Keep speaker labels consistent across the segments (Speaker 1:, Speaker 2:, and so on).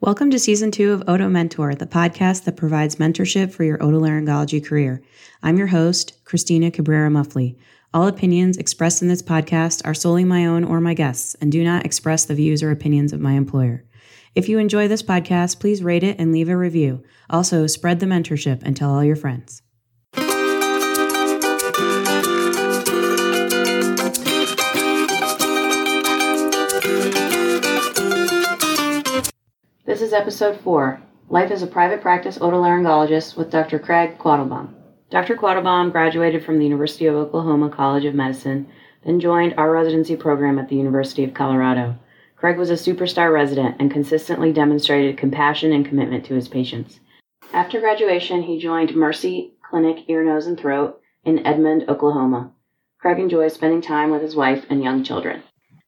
Speaker 1: Welcome to season two of Oto Mentor, the podcast that provides mentorship for your otolaryngology career. I'm your host, Christina Cabrera Muffley. All opinions expressed in this podcast are solely my own or my guests and do not express the views or opinions of my employer. If you enjoy this podcast, please rate it and leave a review. Also, spread the mentorship and tell all your friends. This is episode four Life as a Private Practice Otolaryngologist with Dr. Craig Quattlebaum. Dr. Quattlebaum graduated from the University of Oklahoma College of Medicine, then joined our residency program at the University of Colorado. Craig was a superstar resident and consistently demonstrated compassion and commitment to his patients. After graduation, he joined Mercy Clinic Ear, Nose, and Throat in Edmond, Oklahoma. Craig enjoys spending time with his wife and young children.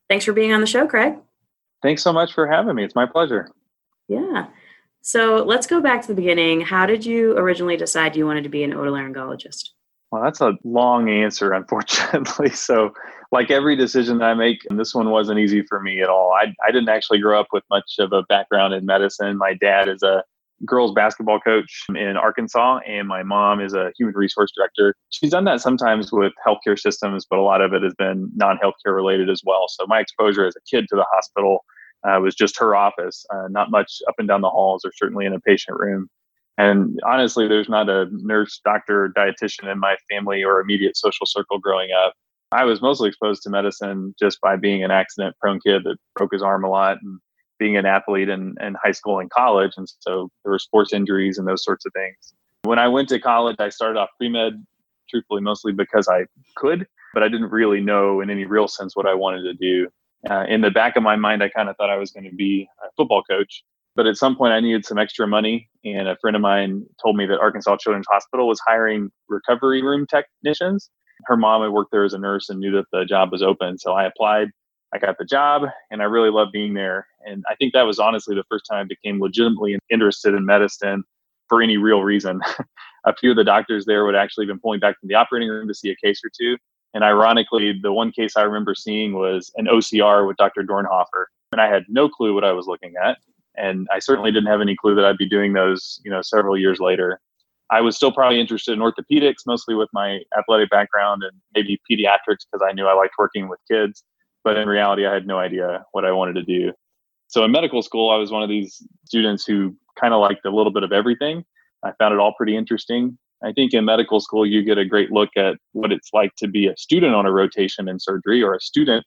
Speaker 1: Thanks for being on the show, Craig.
Speaker 2: Thanks so much for having me. It's my pleasure.
Speaker 1: Yeah. So let's go back to the beginning. How did you originally decide you wanted to be an otolaryngologist?
Speaker 2: Well, that's a long answer, unfortunately. So, like every decision that I make, and this one wasn't easy for me at all. I, I didn't actually grow up with much of a background in medicine. My dad is a girls basketball coach in Arkansas, and my mom is a human resource director. She's done that sometimes with healthcare systems, but a lot of it has been non healthcare related as well. So, my exposure as a kid to the hospital uh, was just her office, uh, not much up and down the halls or certainly in a patient room. And honestly, there's not a nurse, doctor, dietitian in my family or immediate social circle growing up. I was mostly exposed to medicine just by being an accident prone kid that broke his arm a lot and being an athlete in, in high school and college. And so there were sports injuries and those sorts of things. When I went to college, I started off pre med, truthfully, mostly because I could, but I didn't really know in any real sense what I wanted to do uh, in the back of my mind, I kind of thought I was going to be a football coach. But at some point, I needed some extra money. And a friend of mine told me that Arkansas Children's Hospital was hiring recovery room technicians. Her mom had worked there as a nurse and knew that the job was open. So I applied. I got the job and I really loved being there. And I think that was honestly the first time I became legitimately interested in medicine for any real reason. a few of the doctors there would actually have been pulling back from the operating room to see a case or two. And ironically, the one case I remember seeing was an OCR with Dr. Dornhoffer. And I had no clue what I was looking at. And I certainly didn't have any clue that I'd be doing those, you know, several years later. I was still probably interested in orthopedics, mostly with my athletic background and maybe pediatrics because I knew I liked working with kids. But in reality, I had no idea what I wanted to do. So in medical school, I was one of these students who kind of liked a little bit of everything. I found it all pretty interesting. I think in medical school, you get a great look at what it's like to be a student on a rotation in surgery or a student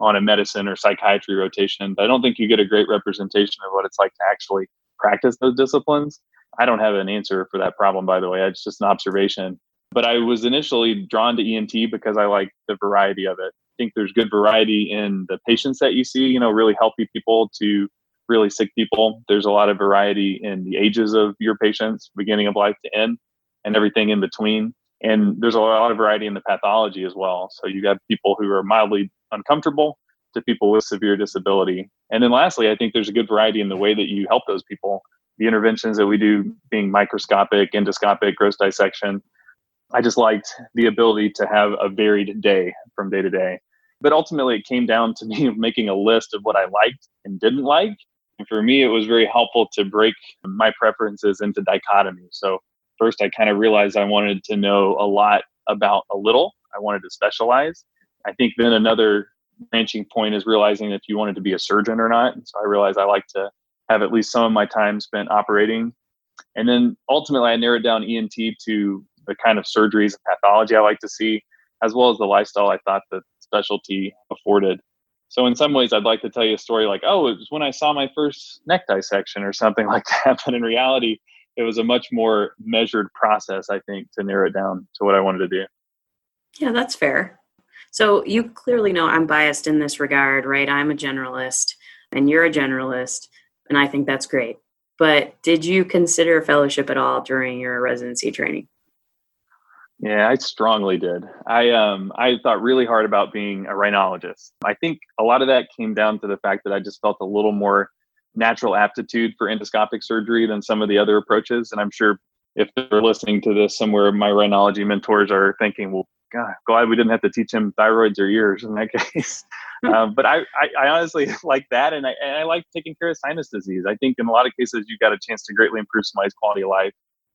Speaker 2: on a medicine or psychiatry rotation. But I don't think you get a great representation of what it's like to actually practice those disciplines. I don't have an answer for that problem, by the way. It's just an observation. But I was initially drawn to ENT because I like the variety of it. I think there's good variety in the patients that you see, you know, really healthy people to really sick people. There's a lot of variety in the ages of your patients, beginning of life to end and everything in between. And there's a lot of variety in the pathology as well. So you got people who are mildly uncomfortable to people with severe disability. And then lastly, I think there's a good variety in the way that you help those people. The interventions that we do being microscopic, endoscopic, gross dissection. I just liked the ability to have a varied day from day to day. But ultimately, it came down to me making a list of what I liked and didn't like. And for me, it was very helpful to break my preferences into dichotomy. So first I kind of realized I wanted to know a lot about a little. I wanted to specialize. I think then another branching point is realizing if you wanted to be a surgeon or not. So I realized I like to have at least some of my time spent operating. And then ultimately I narrowed down ENT to the kind of surgeries and pathology I like to see, as well as the lifestyle I thought the specialty afforded. So in some ways, I'd like to tell you a story like, oh, it was when I saw my first neck dissection or something like that. But in reality, it was a much more measured process, I think, to narrow it down to what I wanted to do.
Speaker 1: Yeah, that's fair. So you clearly know I'm biased in this regard, right? I'm a generalist and you're a generalist, and I think that's great. But did you consider fellowship at all during your residency training?
Speaker 2: Yeah, I strongly did. I um I thought really hard about being a rhinologist. I think a lot of that came down to the fact that I just felt a little more natural aptitude for endoscopic surgery than some of the other approaches. And I'm sure if they're listening to this somewhere, my rhinology mentors are thinking, well, God, glad we didn't have to teach him thyroids or ears in that case. um, but I, I, I, honestly like that, and I, and I like taking care of sinus disease. I think in a lot of cases you've got a chance to greatly improve somebody's quality of life.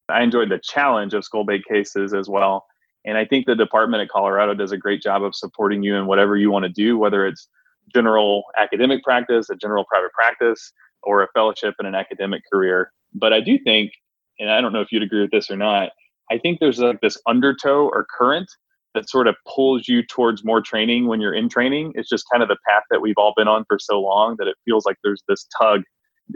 Speaker 2: I enjoyed the challenge of skull base cases as well, and I think the department at Colorado does a great job of supporting you in whatever you want to do, whether it's general academic practice, a general private practice, or a fellowship in an academic career. But I do think, and I don't know if you'd agree with this or not, I think there's like this undertow or current that sort of pulls you towards more training when you're in training. It's just kind of the path that we've all been on for so long that it feels like there's this tug,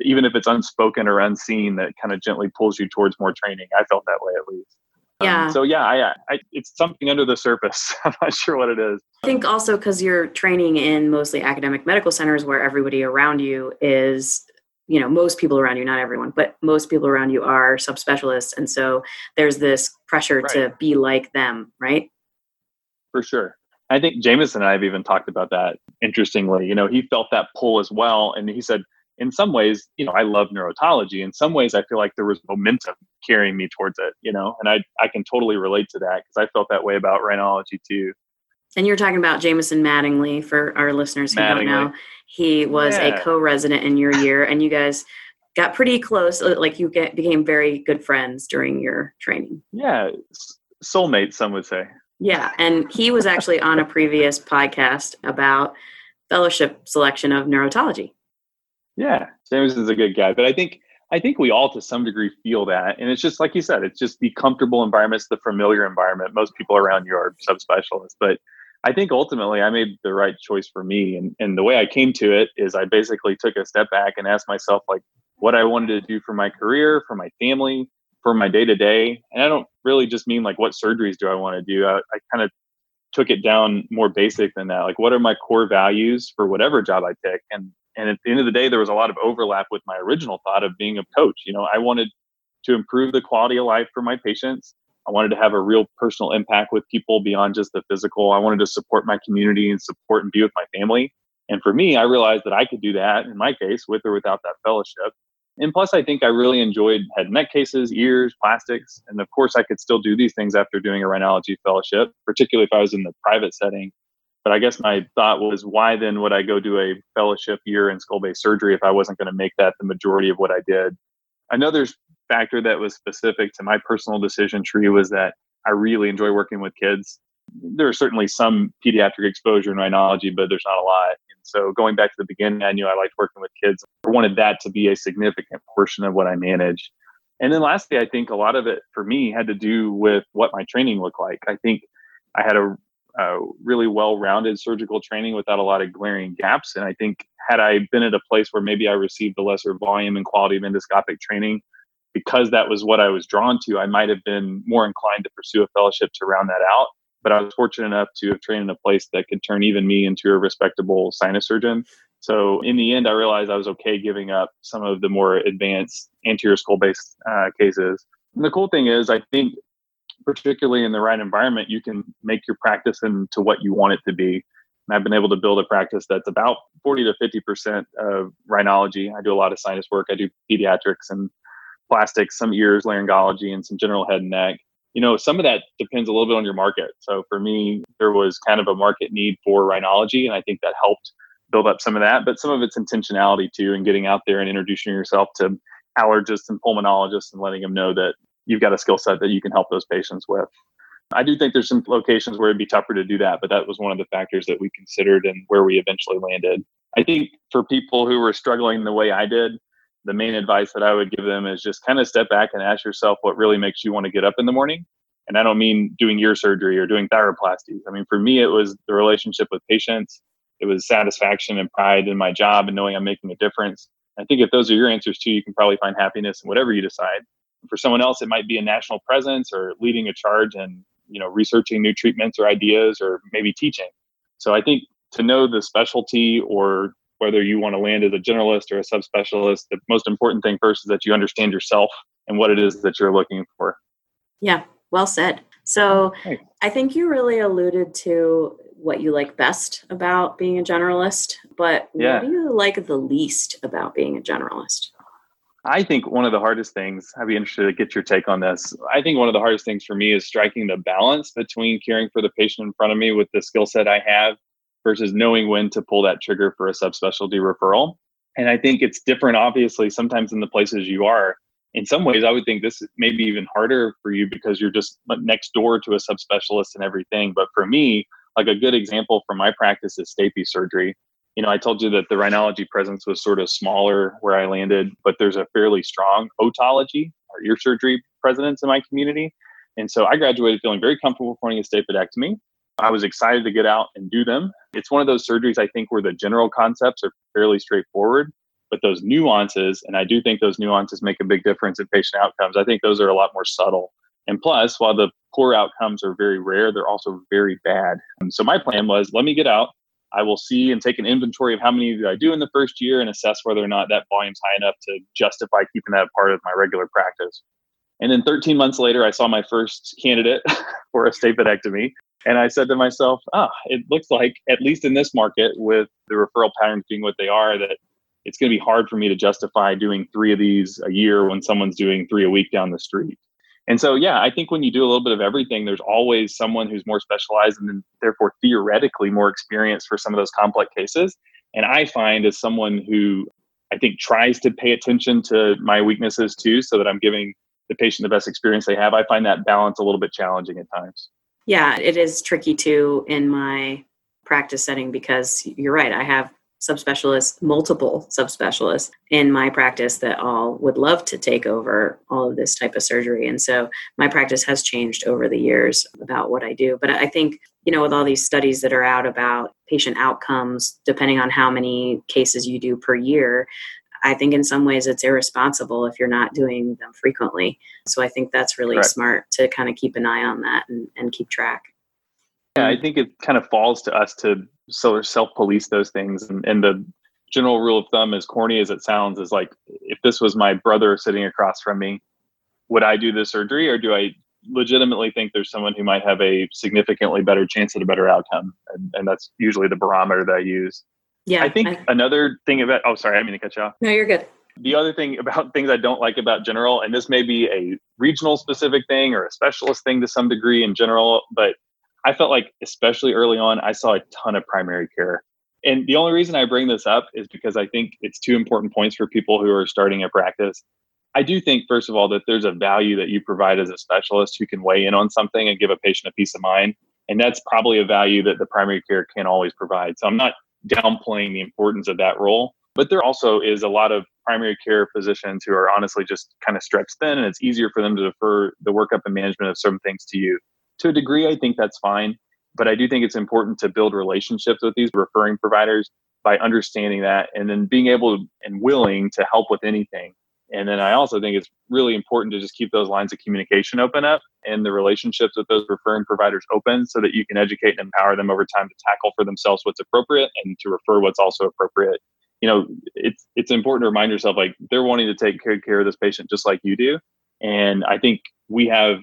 Speaker 2: even if it's unspoken or unseen, that kind of gently pulls you towards more training. I felt that way at least.
Speaker 1: Um, yeah.
Speaker 2: Um, so yeah, I, I, it's something under the surface. I'm not sure what it is.
Speaker 1: I think also because you're training in mostly academic medical centers where everybody around you is you know most people around you not everyone but most people around you are subspecialists. And so there's this pressure right. to be like them right?
Speaker 2: For sure. I think jameson and i have even talked about that interestingly. You know he felt that pull as well. And he said in some ways you know i love neurotology. In some ways i feel like there was momentum carrying me towards it you know and i i can totally relate to that because i felt that way about rhinology too
Speaker 1: and you're talking about Jameson Mattingly for our listeners who Mattingly. don't know. He was yeah. a co-resident in your year, and you guys got pretty close. Uh, like you get, became very good friends during your training.
Speaker 2: Yeah, soulmate, some would say.
Speaker 1: Yeah, and he was actually on a previous podcast about fellowship selection of neurotology.
Speaker 2: Yeah, Jameson's a good guy, but I think I think we all to some degree feel that, and it's just like you said, it's just the comfortable environment, it's the familiar environment. Most people around you are subspecialists, but I think ultimately I made the right choice for me. And, and the way I came to it is I basically took a step back and asked myself, like, what I wanted to do for my career, for my family, for my day to day. And I don't really just mean like, what surgeries do I want to do? I, I kind of took it down more basic than that. Like, what are my core values for whatever job I pick? And, and at the end of the day, there was a lot of overlap with my original thought of being a coach. You know, I wanted to improve the quality of life for my patients. I wanted to have a real personal impact with people beyond just the physical. I wanted to support my community and support and be with my family. And for me, I realized that I could do that in my case with or without that fellowship. And plus, I think I really enjoyed head and neck cases, ears, plastics. And of course, I could still do these things after doing a rhinology fellowship, particularly if I was in the private setting. But I guess my thought was, why then would I go do a fellowship year in skull base surgery if I wasn't going to make that the majority of what I did? I know there's factor that was specific to my personal decision tree was that I really enjoy working with kids. There are certainly some pediatric exposure in rhinology, but there's not a lot. And so going back to the beginning, I knew I liked working with kids. I wanted that to be a significant portion of what I manage. And then lastly, I think a lot of it for me had to do with what my training looked like. I think I had a, a really well-rounded surgical training without a lot of glaring gaps. And I think had I been at a place where maybe I received a lesser volume and quality of endoscopic training, because that was what I was drawn to, I might have been more inclined to pursue a fellowship to round that out. But I was fortunate enough to have trained in a place that could turn even me into a respectable sinus surgeon. So in the end, I realized I was okay giving up some of the more advanced anterior skull base uh, cases. And the cool thing is, I think, particularly in the right environment, you can make your practice into what you want it to be. And I've been able to build a practice that's about 40 to 50% of rhinology. I do a lot of sinus work. I do pediatrics and plastics, some ears, laryngology, and some general head and neck. You know, some of that depends a little bit on your market. So for me, there was kind of a market need for rhinology, and I think that helped build up some of that. But some of it's intentionality too, and getting out there and introducing yourself to allergists and pulmonologists and letting them know that you've got a skill set that you can help those patients with. I do think there's some locations where it'd be tougher to do that, but that was one of the factors that we considered and where we eventually landed. I think for people who were struggling the way I did, the main advice that I would give them is just kind of step back and ask yourself what really makes you want to get up in the morning. And I don't mean doing ear surgery or doing thyroplasties. I mean, for me, it was the relationship with patients. It was satisfaction and pride in my job and knowing I'm making a difference. I think if those are your answers too, you can probably find happiness in whatever you decide. For someone else, it might be a national presence or leading a charge and you know researching new treatments or ideas or maybe teaching. So I think to know the specialty or whether you want to land as a generalist or a subspecialist, the most important thing first is that you understand yourself and what it is that you're looking for.
Speaker 1: Yeah, well said. So I think you really alluded to what you like best about being a generalist, but yeah. what do you like the least about being a generalist?
Speaker 2: I think one of the hardest things, I'd be interested to get your take on this. I think one of the hardest things for me is striking the balance between caring for the patient in front of me with the skill set I have versus knowing when to pull that trigger for a subspecialty referral. And I think it's different, obviously, sometimes in the places you are. In some ways, I would think this may be even harder for you because you're just next door to a subspecialist and everything. But for me, like a good example from my practice is stapes surgery you know, I told you that the rhinology presence was sort of smaller where I landed, but there's a fairly strong otology or ear surgery presence in my community. And so I graduated feeling very comfortable performing a stapedectomy. I was excited to get out and do them. It's one of those surgeries I think where the general concepts are fairly straightforward, but those nuances, and I do think those nuances make a big difference in patient outcomes. I think those are a lot more subtle. And plus, while the poor outcomes are very rare, they're also very bad. And so my plan was let me get out, I will see and take an inventory of how many did I do in the first year and assess whether or not that volume's high enough to justify keeping that part of my regular practice. And then 13 months later, I saw my first candidate for a stapedectomy. And I said to myself, ah, it looks like, at least in this market, with the referral patterns being what they are, that it's going to be hard for me to justify doing three of these a year when someone's doing three a week down the street. And so, yeah, I think when you do a little bit of everything, there's always someone who's more specialized and therefore theoretically more experienced for some of those complex cases. And I find as someone who I think tries to pay attention to my weaknesses too, so that I'm giving the patient the best experience they have, I find that balance a little bit challenging at times.
Speaker 1: Yeah, it is tricky too in my practice setting because you're right. I have subspecialists, multiple subspecialists in my practice that all would love to take over all of this type of surgery. And so my practice has changed over the years about what I do. But I think, you know, with all these studies that are out about patient outcomes, depending on how many cases you do per year, I think in some ways it's irresponsible if you're not doing them frequently. So I think that's really Correct. smart to kind of keep an eye on that and, and keep track.
Speaker 2: Yeah, I think it kind of falls to us to self police those things and, and the general rule of thumb as corny as it sounds is like if this was my brother sitting across from me would i do the surgery or do i legitimately think there's someone who might have a significantly better chance at a better outcome and, and that's usually the barometer that i use yeah i think I, another thing about oh sorry i mean to cut you off
Speaker 1: no you're good
Speaker 2: the other thing about things i don't like about general and this may be a regional specific thing or a specialist thing to some degree in general but I felt like, especially early on, I saw a ton of primary care. And the only reason I bring this up is because I think it's two important points for people who are starting a practice. I do think, first of all, that there's a value that you provide as a specialist who can weigh in on something and give a patient a peace of mind. And that's probably a value that the primary care can't always provide. So I'm not downplaying the importance of that role. But there also is a lot of primary care physicians who are honestly just kind of stretched thin, and it's easier for them to defer the workup and management of certain things to you to a degree, I think that's fine. But I do think it's important to build relationships with these referring providers by understanding that and then being able and willing to help with anything. And then I also think it's really important to just keep those lines of communication open up and the relationships with those referring providers open so that you can educate and empower them over time to tackle for themselves what's appropriate and to refer what's also appropriate. You know, it's it's important to remind yourself like they're wanting to take good care of this patient just like you do. And I think we have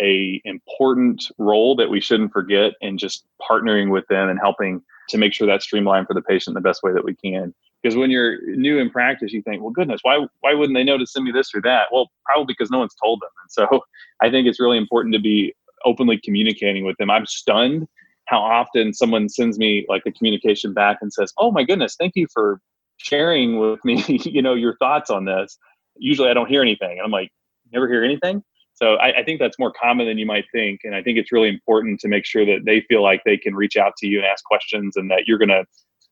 Speaker 2: a important role that we shouldn't forget in just partnering with them and helping to make sure that's streamlined for the patient the best way that we can because when you're new in practice you think well goodness why why wouldn't they know to send me this or that? Well probably because no one's told them. And so i think it's really important to be openly communicating with them. I'm stunned how often someone sends me like a communication back and says oh my goodness thank you for sharing with me you know your thoughts on this. Usually i don't hear anything and i'm like never hear anything? So I, I, think that's more common than you might think. And I think it's really important to make sure that they feel like they can reach out to you and ask questions and that you're going to,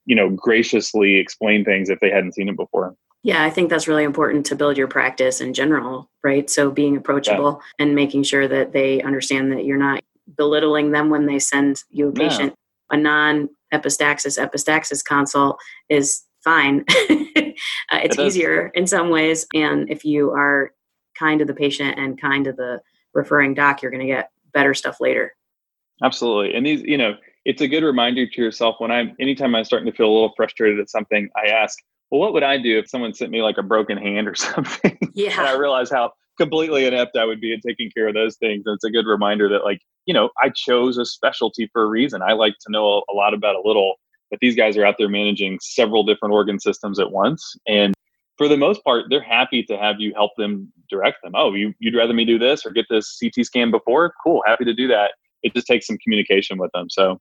Speaker 2: you know, graciously explain things if they hadn't seen it before.
Speaker 1: Yeah, I think that's really important to build your practice in general, right? So being approachable yeah. and making sure that they understand that you're not belittling them when they send you a patient. A non epistaxis epistaxis consult is fine. uh, it's it easier in some ways. And if you are kind to the patient and kind to the referring doc, you're going to get better stuff later.
Speaker 2: Absolutely. And these, you know, it's a good reminder to yourself when I'm, anytime I'm starting to feel a little frustrated at something, I ask, well, what would I do if someone sent me like a broken hand or something?
Speaker 1: Yeah.
Speaker 2: and I realize how completely inept I would be in taking care of those things. And it's a good reminder that, like, you know, I chose a specialty for a reason. I like to know a lot about a little, but these guys are out there managing several different organ systems at once. And for the most part, they're happy to have you help them direct them. Oh, you, you'd rather me do this or get this CT scan before? Cool, happy to do that. It just takes some communication with them. So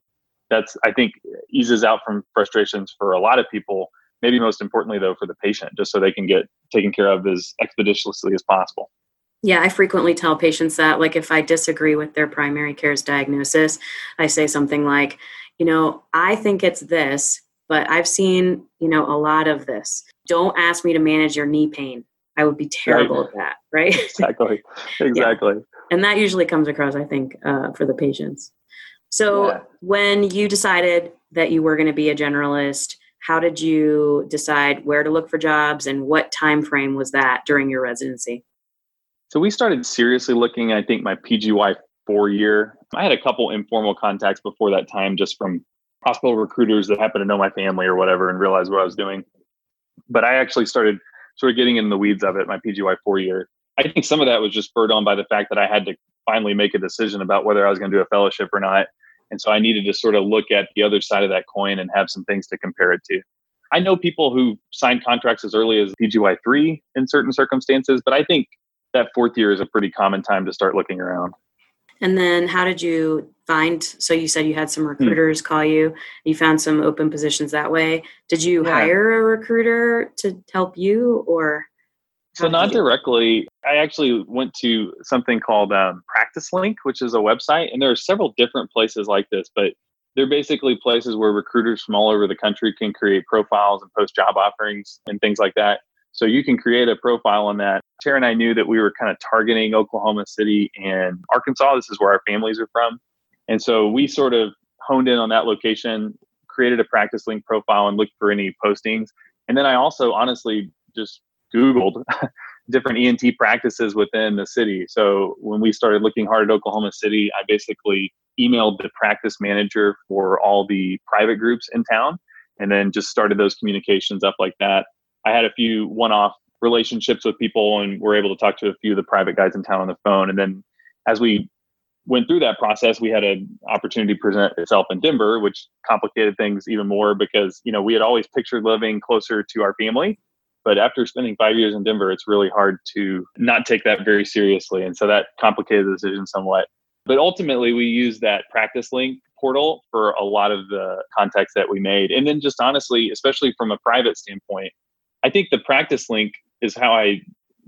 Speaker 2: that's, I think, eases out from frustrations for a lot of people. Maybe most importantly, though, for the patient, just so they can get taken care of as expeditiously as possible.
Speaker 1: Yeah, I frequently tell patients that, like, if I disagree with their primary care's diagnosis, I say something like, you know, I think it's this, but I've seen, you know, a lot of this. Don't ask me to manage your knee pain. I would be terrible right. at that, right?
Speaker 2: Exactly. Exactly. yeah.
Speaker 1: And that usually comes across, I think, uh, for the patients. So yeah. when you decided that you were going to be a generalist, how did you decide where to look for jobs and what time frame was that during your residency?
Speaker 2: So we started seriously looking, I think my PGY four year. I had a couple informal contacts before that time just from hospital recruiters that happened to know my family or whatever and realized what I was doing. But I actually started sort of getting in the weeds of it my PGY four year. I think some of that was just spurred on by the fact that I had to finally make a decision about whether I was going to do a fellowship or not. And so I needed to sort of look at the other side of that coin and have some things to compare it to. I know people who signed contracts as early as PGY three in certain circumstances, but I think that fourth year is a pretty common time to start looking around.
Speaker 1: And then how did you find so you said you had some hmm. recruiters call you, you found some open positions that way. Did you yeah. hire a recruiter to help you or
Speaker 2: so not directly. I actually went to something called um, Practice Link, which is a website, and there are several different places like this, but they're basically places where recruiters from all over the country can create profiles and post job offerings and things like that. So you can create a profile on that. Tara and I knew that we were kind of targeting Oklahoma City and Arkansas. This is where our families are from. And so we sort of honed in on that location, created a practice link profile and looked for any postings. And then I also honestly just Googled different ENT practices within the city. So when we started looking hard at Oklahoma City, I basically emailed the practice manager for all the private groups in town and then just started those communications up like that. I had a few one off relationships with people and were able to talk to a few of the private guys in town on the phone. And then as we went through that process, we had an opportunity present itself in Denver, which complicated things even more because, you know, we had always pictured living closer to our family. But after spending five years in Denver, it's really hard to not take that very seriously. And so that complicated the decision somewhat. But ultimately, we used that practice link portal for a lot of the contacts that we made. And then just honestly, especially from a private standpoint, I think the practice link is how I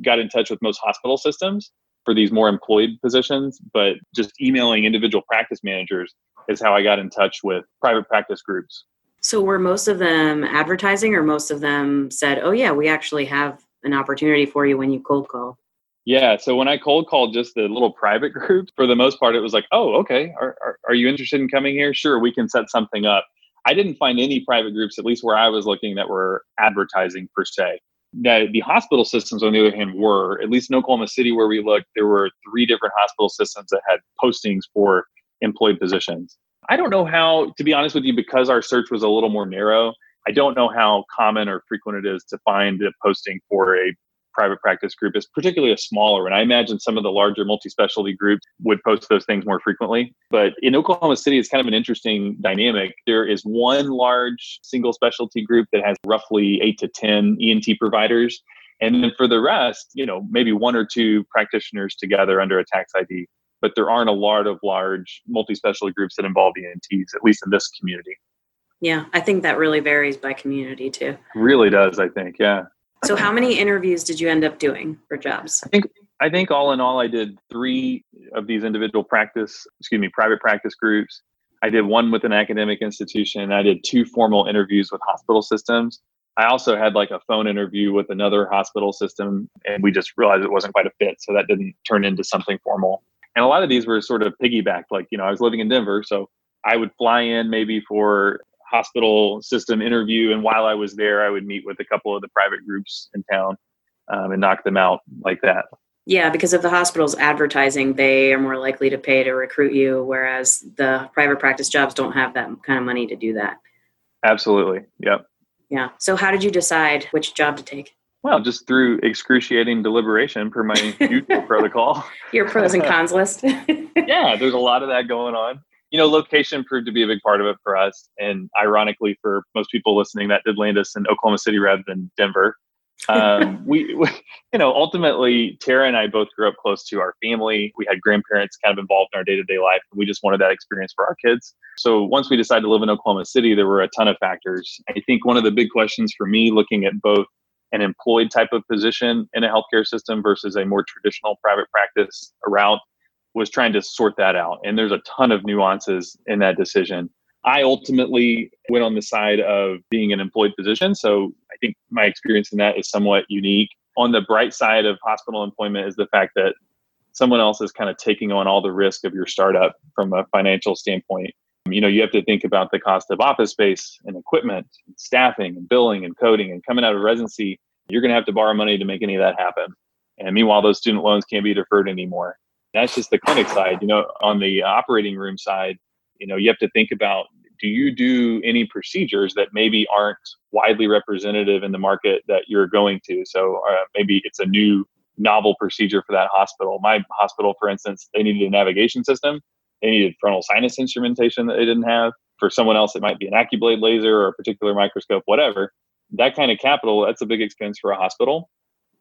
Speaker 2: got in touch with most hospital systems for these more employed positions, but just emailing individual practice managers is how I got in touch with private practice groups.
Speaker 1: So were most of them advertising or most of them said, "Oh yeah, we actually have an opportunity for you when you cold call?"
Speaker 2: Yeah, so when I cold called just the little private groups, for the most part it was like, "Oh, okay, are, are, are you interested in coming here? Sure, we can set something up." I didn't find any private groups, at least where I was looking, that were advertising per se. That the hospital systems, on the other hand, were at least in Oklahoma City, where we looked, there were three different hospital systems that had postings for employed positions. I don't know how, to be honest with you, because our search was a little more narrow. I don't know how common or frequent it is to find a posting for a private practice group is particularly a smaller one. I imagine some of the larger multi-specialty groups would post those things more frequently. But in Oklahoma City, it's kind of an interesting dynamic. There is one large single specialty group that has roughly eight to 10 ENT providers. And then for the rest, you know, maybe one or two practitioners together under a tax ID. But there aren't a lot of large multi-specialty groups that involve ENTs, at least in this community.
Speaker 1: Yeah, I think that really varies by community too.
Speaker 2: Really does, I think. Yeah.
Speaker 1: So how many interviews did you end up doing for jobs?
Speaker 2: I think I think all in all I did 3 of these individual practice, excuse me, private practice groups. I did one with an academic institution. I did two formal interviews with hospital systems. I also had like a phone interview with another hospital system and we just realized it wasn't quite a fit, so that didn't turn into something formal. And a lot of these were sort of piggybacked like, you know, I was living in Denver, so I would fly in maybe for hospital system interview. And while I was there, I would meet with a couple of the private groups in town um, and knock them out like that.
Speaker 1: Yeah, because if the hospital's advertising, they are more likely to pay to recruit you, whereas the private practice jobs don't have that kind of money to do that.
Speaker 2: Absolutely. Yep.
Speaker 1: Yeah. So, how did you decide which job to take?
Speaker 2: Well, just through excruciating deliberation per my usual protocol.
Speaker 1: Your pros and cons list.
Speaker 2: yeah, there's a lot of that going on you know, location proved to be a big part of it for us. And ironically, for most people listening, that did land us in Oklahoma City rather than Denver. um, we, we, you know, ultimately, Tara and I both grew up close to our family. We had grandparents kind of involved in our day to day life. And we just wanted that experience for our kids. So once we decided to live in Oklahoma City, there were a ton of factors. I think one of the big questions for me, looking at both an employed type of position in a healthcare system versus a more traditional private practice route, was trying to sort that out. And there's a ton of nuances in that decision. I ultimately went on the side of being an employed physician. So I think my experience in that is somewhat unique. On the bright side of hospital employment is the fact that someone else is kind of taking on all the risk of your startup from a financial standpoint. You know, you have to think about the cost of office space and equipment, and staffing and billing and coding and coming out of residency. You're going to have to borrow money to make any of that happen. And meanwhile, those student loans can't be deferred anymore. That's just the clinic side. You know, on the operating room side, you know you have to think about do you do any procedures that maybe aren't widely representative in the market that you're going to so uh, maybe it's a new novel procedure for that hospital my hospital for instance they needed a navigation system they needed frontal sinus instrumentation that they didn't have. For someone else it might be an AcuBlade laser or a particular microscope whatever. That kind of capital that's a big expense for a hospital.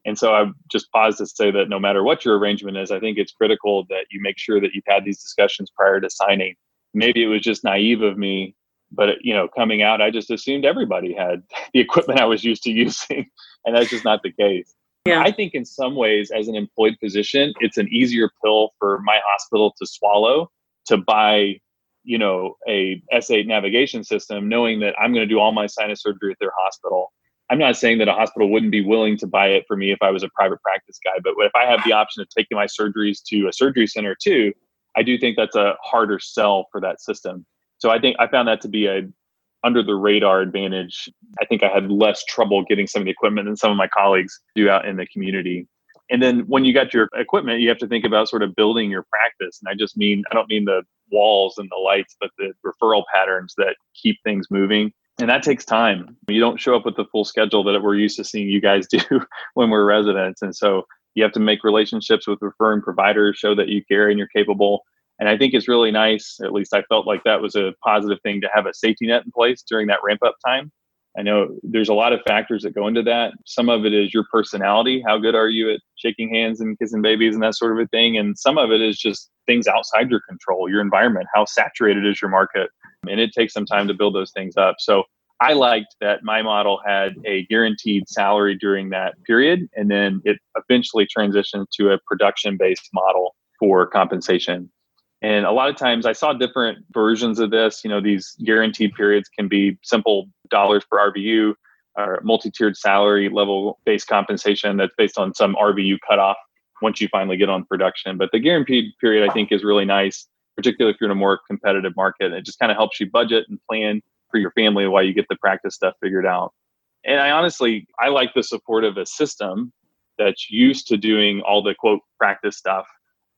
Speaker 2: And so I just pause to say that no matter what your arrangement is, I think it's critical that you make sure that you've had these discussions prior to signing. Maybe it was just naive of me but you know coming out i just assumed everybody had the equipment i was used to using and that's just not the case. Yeah. i think in some ways as an employed physician it's an easier pill for my hospital to swallow to buy you know a s8 navigation system knowing that i'm going to do all my sinus surgery at their hospital i'm not saying that a hospital wouldn't be willing to buy it for me if i was a private practice guy but if i have the option of taking my surgeries to a surgery center too I do think that's a harder sell for that system. So I think I found that to be a under the radar advantage. I think I had less trouble getting some of the equipment than some of my colleagues do out in the community. And then when you got your equipment, you have to think about sort of building your practice. And I just mean, I don't mean the walls and the lights, but the referral patterns that keep things moving. And that takes time. You don't show up with the full schedule that we're used to seeing you guys do when we're residents. And so you have to make relationships with referring providers, show that you care and you're capable. And I think it's really nice, at least I felt like that was a positive thing to have a safety net in place during that ramp up time. I know there's a lot of factors that go into that. Some of it is your personality. How good are you at shaking hands and kissing babies and that sort of a thing? And some of it is just things outside your control, your environment, how saturated is your market. And it takes some time to build those things up. So I liked that my model had a guaranteed salary during that period, and then it eventually transitioned to a production based model for compensation. And a lot of times I saw different versions of this. You know, these guaranteed periods can be simple dollars per RVU or multi tiered salary level based compensation that's based on some RVU cutoff once you finally get on production. But the guaranteed period, I think, is really nice, particularly if you're in a more competitive market. It just kind of helps you budget and plan for your family while you get the practice stuff figured out. And I honestly, I like the support of a system that's used to doing all the quote practice stuff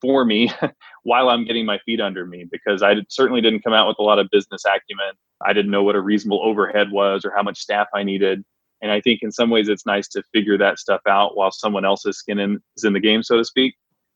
Speaker 2: for me while I'm getting my feet under me because I certainly didn't come out with a lot of business acumen. I didn't know what a reasonable overhead was or how much staff I needed. And I think in some ways it's nice to figure that stuff out while someone else's skin in, is in the game, so to speak.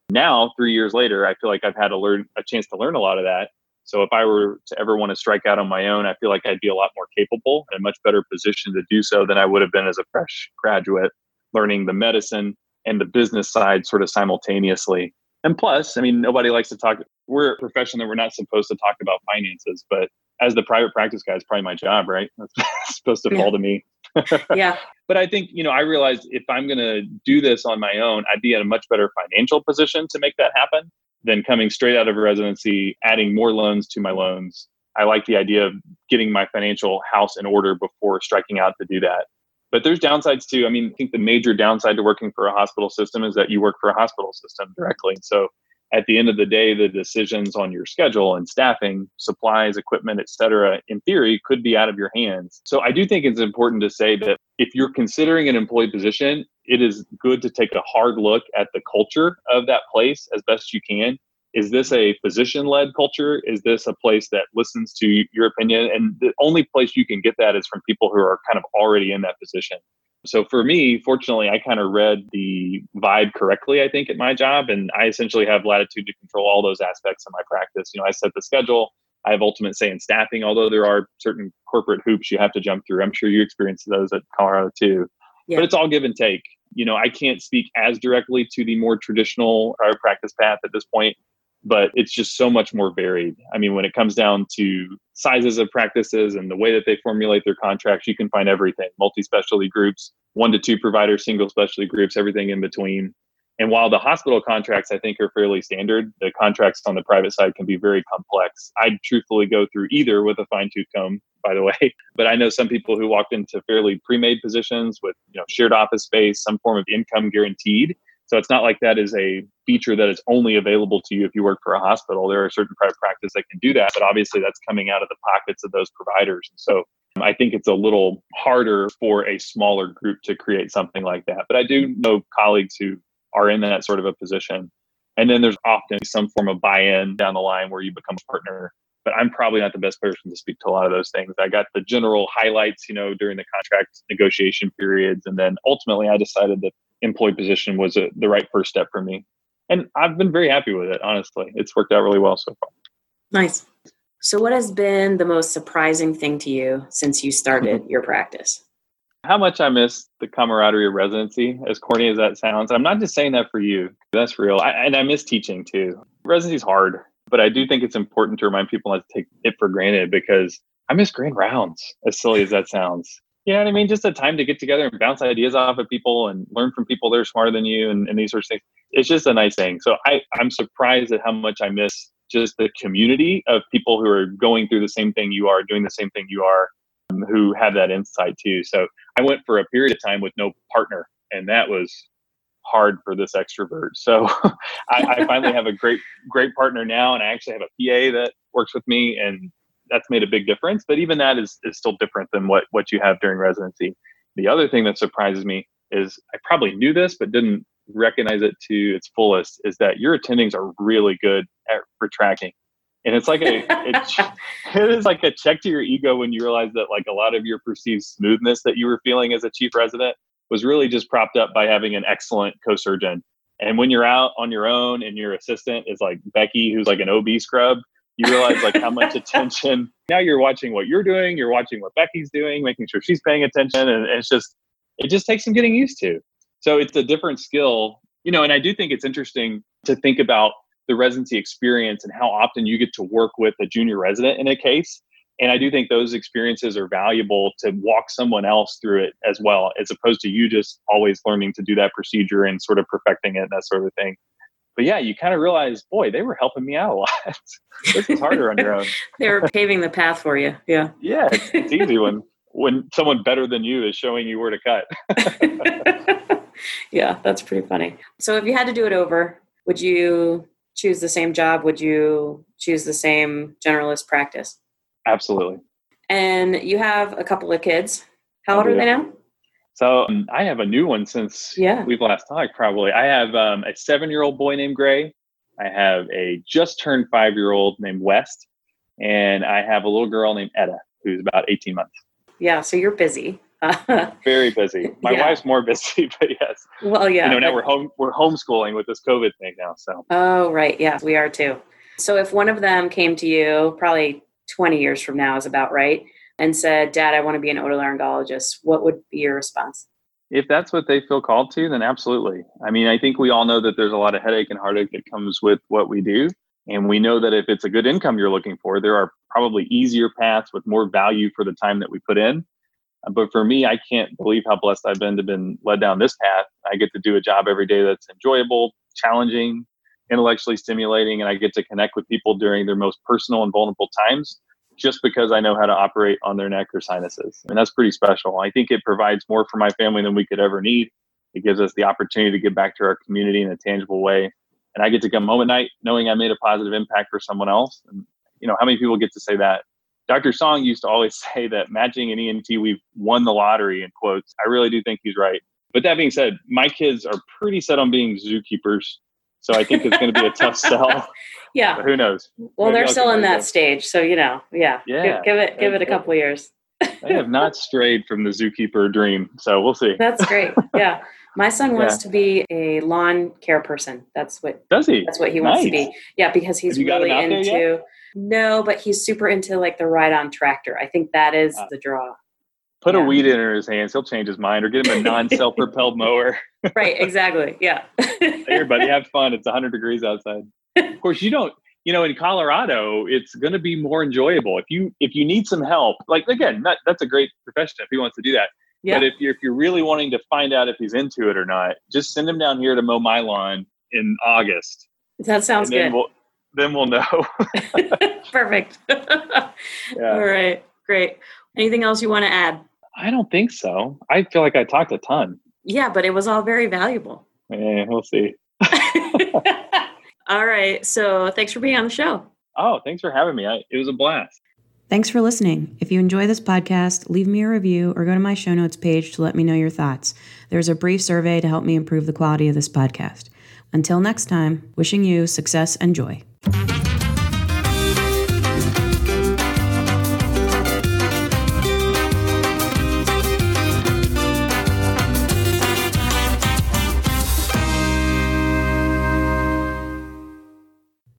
Speaker 2: Now, three years later, I feel like I've had a learn a chance to learn a lot of that. So if I were to ever want to strike out on my own, I feel like I'd be a lot more capable and much better position to do so than I would have been as a fresh graduate, learning the medicine and the business side sort of simultaneously. And plus, I mean, nobody likes to talk. We're a profession that we're not supposed to talk about finances, but as the private practice guy, it's probably my job, right? That's supposed to fall to me.
Speaker 1: yeah.
Speaker 2: But I think, you know, I realized if I'm going to do this on my own, I'd be in a much better financial position to make that happen than coming straight out of residency, adding more loans to my loans. I like the idea of getting my financial house in order before striking out to do that. But there's downsides too. I mean, I think the major downside to working for a hospital system is that you work for a hospital system directly. So at the end of the day, the decisions on your schedule and staffing, supplies, equipment, et cetera, in theory, could be out of your hands. So I do think it's important to say that if you're considering an employee position, it is good to take a hard look at the culture of that place as best you can. Is this a physician led culture? Is this a place that listens to your opinion? And the only place you can get that is from people who are kind of already in that position. So for me, fortunately, I kind of read the vibe correctly, I think, at my job. And I essentially have latitude to control all those aspects of my practice. You know, I set the schedule, I have ultimate say in staffing, although there are certain corporate hoops you have to jump through. I'm sure you experience those at Colorado too. yeah. but it's all give and take. You know, I can't speak as directly to the more traditional uh, practice path at this point, but it's just so much more varied. I mean, when it comes down to sizes of practices and the way that they formulate their contracts, you can find everything multi specialty groups, one to two providers, single specialty groups, everything in between. And while the hospital contracts, I think, are fairly standard, the contracts on the private side can be very complex. I'd truthfully go through either with a fine tooth comb, by the way. But I know some people who walked into fairly pre made positions with you know shared office space, some form of income guaranteed. So it's not like that is a feature that is only available to you if you work for a hospital. There are certain private practices that can do that, but obviously that's coming out of the pockets of those providers. So um, I think it's a little harder for a smaller group to create something like that. But I do know colleagues who are in that sort of a position. And then there's often some form of buy in down the line where you become a partner. But I'm probably not the best person to speak to a lot of those things. I got the general highlights, you know, during the contract negotiation periods. And then ultimately I decided that employee position was a, the right first step for me. And I've been very happy with it, honestly. It's worked out really well so far.
Speaker 1: Nice. So, what has been the most surprising thing to you since you started your practice?
Speaker 2: how much I miss the camaraderie of residency, as corny as that sounds. I'm not just saying that for you. That's real. I, and I miss teaching too. Residency is hard, but I do think it's important to remind people not to take it for granted because I miss grand rounds, as silly as that sounds. You know what I mean? Just a time to get together and bounce ideas off of people and learn from people that are smarter than you and, and these sorts of things. It's just a nice thing. So I, I'm surprised at how much I miss just the community of people who are going through the same thing you are, doing the same thing you are, um, who have that insight too. So I went for a period of time with no partner, and that was hard for this extrovert. So I, I, finally have a great, great partner now, and I actually have a PA that works with me, and that's made a big difference. But even that is, is still different than what what you have during residency. The other thing that surprises me is I probably knew this, but didn't recognize it to its fullest. Is that your attendings are really good at retracting and it's like a it, it is like a check to your ego when you realize that like a lot of your perceived smoothness that you were feeling as a chief resident was really just propped up by having an excellent co-surgeon and when you're out on your own and your assistant is like becky who's like an ob scrub you realize like how much attention now you're watching what you're doing you're watching what becky's doing making sure she's paying attention and it's just it just takes some getting used to so it's a different skill you know and i do think it's interesting to think about the residency experience and how often you get to work with a junior resident in a case. And I do think those experiences are valuable to walk someone else through it as well, as opposed to you just always learning to do that procedure and sort of perfecting it, and that sort of thing. But yeah, you kind of realize, boy, they were helping me out a lot. this is harder on your own.
Speaker 1: they were paving the path for you. Yeah.
Speaker 2: Yeah, it's, it's easy when when someone better than you is showing you where to cut.
Speaker 1: yeah, that's pretty funny. So if you had to do it over, would you choose the same job, would you choose the same generalist practice?
Speaker 2: Absolutely.
Speaker 1: And you have a couple of kids. How old are they now?
Speaker 2: So um, I have a new one since yeah. we've last talked. Probably I have um, a seven-year-old boy named Gray. I have a just turned five-year-old named West, and I have a little girl named Etta who's about eighteen months.
Speaker 1: Yeah, so you're busy.
Speaker 2: Very busy. My yeah. wife's more busy, but yes.
Speaker 1: Well, yeah.
Speaker 2: You know, now we're home we're homeschooling with this COVID thing now. So.
Speaker 1: Oh right, yeah, we are too. So if one of them came to you, probably 20 years from now is about right, and said, "Dad, I want to be an otolaryngologist," what would be your response?
Speaker 2: If that's what they feel called to, then absolutely. I mean, I think we all know that there's a lot of headache and heartache that comes with what we do. And we know that if it's a good income you're looking for, there are probably easier paths with more value for the time that we put in but for me, I can't believe how blessed I've been to been led down this path. I get to do a job every day that's enjoyable, challenging, intellectually stimulating, and I get to connect with people during their most personal and vulnerable times just because I know how to operate on their neck or sinuses. And that's pretty special. I think it provides more for my family than we could ever need. It gives us the opportunity to give back to our community in a tangible way. And I get to come home at night knowing I made a positive impact for someone else. And, you know, how many people get to say that? Dr. Song used to always say that matching an ENT, we've won the lottery in quotes. I really do think he's right. But that being said, my kids are pretty set on being zookeepers. So I think it's going to be a tough sell.
Speaker 1: yeah.
Speaker 2: But who knows?
Speaker 1: Well, Maybe they're I'll still in that stage. So, you know, yeah. Yeah. Give, give it, give it a couple years.
Speaker 2: I have not strayed from the zookeeper dream. So we'll see.
Speaker 1: That's great. Yeah. My son wants yeah. to be a lawn care person. That's what
Speaker 2: does he?
Speaker 1: That's what he nice. wants to be. Yeah, because he's really into no, but he's super into like the ride on tractor. I think that is uh, the draw.
Speaker 2: Put
Speaker 1: Yeah.
Speaker 2: a weed in his hands, he'll change his mind, or get him a non-self-propelled mower.
Speaker 1: right, exactly. Yeah.
Speaker 2: Everybody have fun. It's 100 degrees outside. Of course, you don't. You know, in Colorado, it's going to be more enjoyable if you if you need some help. Like again, that, that's a great profession if he wants to do that.
Speaker 1: Yeah.
Speaker 2: But if you're if you're really wanting to find out if he's into it or not, just send him down here to mow my lawn in August,
Speaker 1: that sounds good.
Speaker 2: we'll then we'll know.
Speaker 1: Perfect. All right. Great. Anything else you want to add?
Speaker 2: I don't think so. I feel like I talked a ton.
Speaker 1: Yeah, but it was all very valuable.
Speaker 2: Eh, we'll see.
Speaker 1: all right. So thanks for being on the show.
Speaker 2: Oh, thanks for having me. I, it was a blast.
Speaker 1: Thanks for listening. If you enjoy this podcast, leave me a review or go to my show notes page to let me know your thoughts. There's a brief survey to help me improve the quality of this podcast. Until next time, wishing you success and joy.